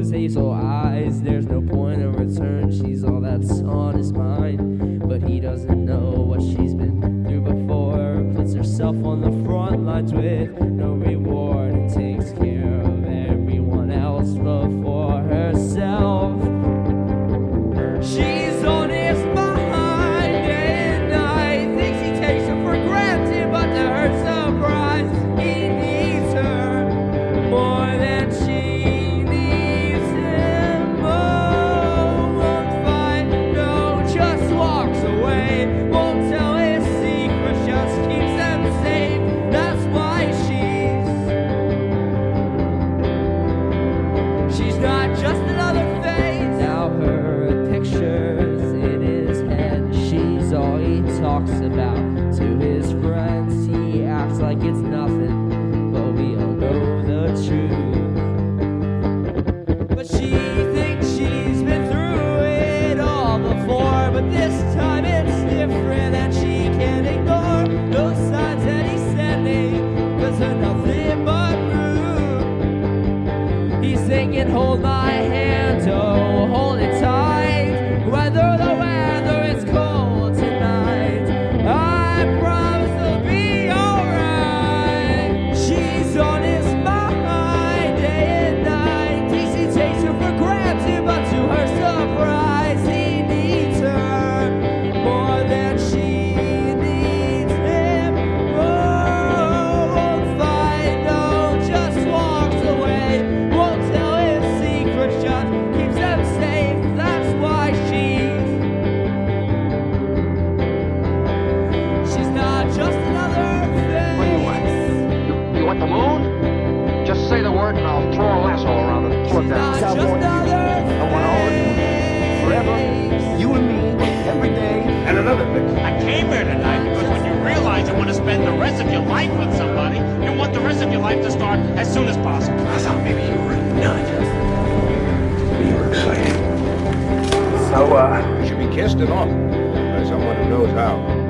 those hazel eyes. There's no point in return, she's all that's on his mind. But he doesn't know what she's been through before. Puts herself on the front lines with And hold my hand. say the word and I'll throw a lasso around it and pull it down. I want you. I want all of you. Forever. You and me. Every day. And another thing. I came here tonight because when you realize you want to spend the rest of your life with somebody, you want the rest of your life to start as soon as possible. I thought maybe you were a nut. You were excited. So, uh... You should be kissed and all by someone who knows how.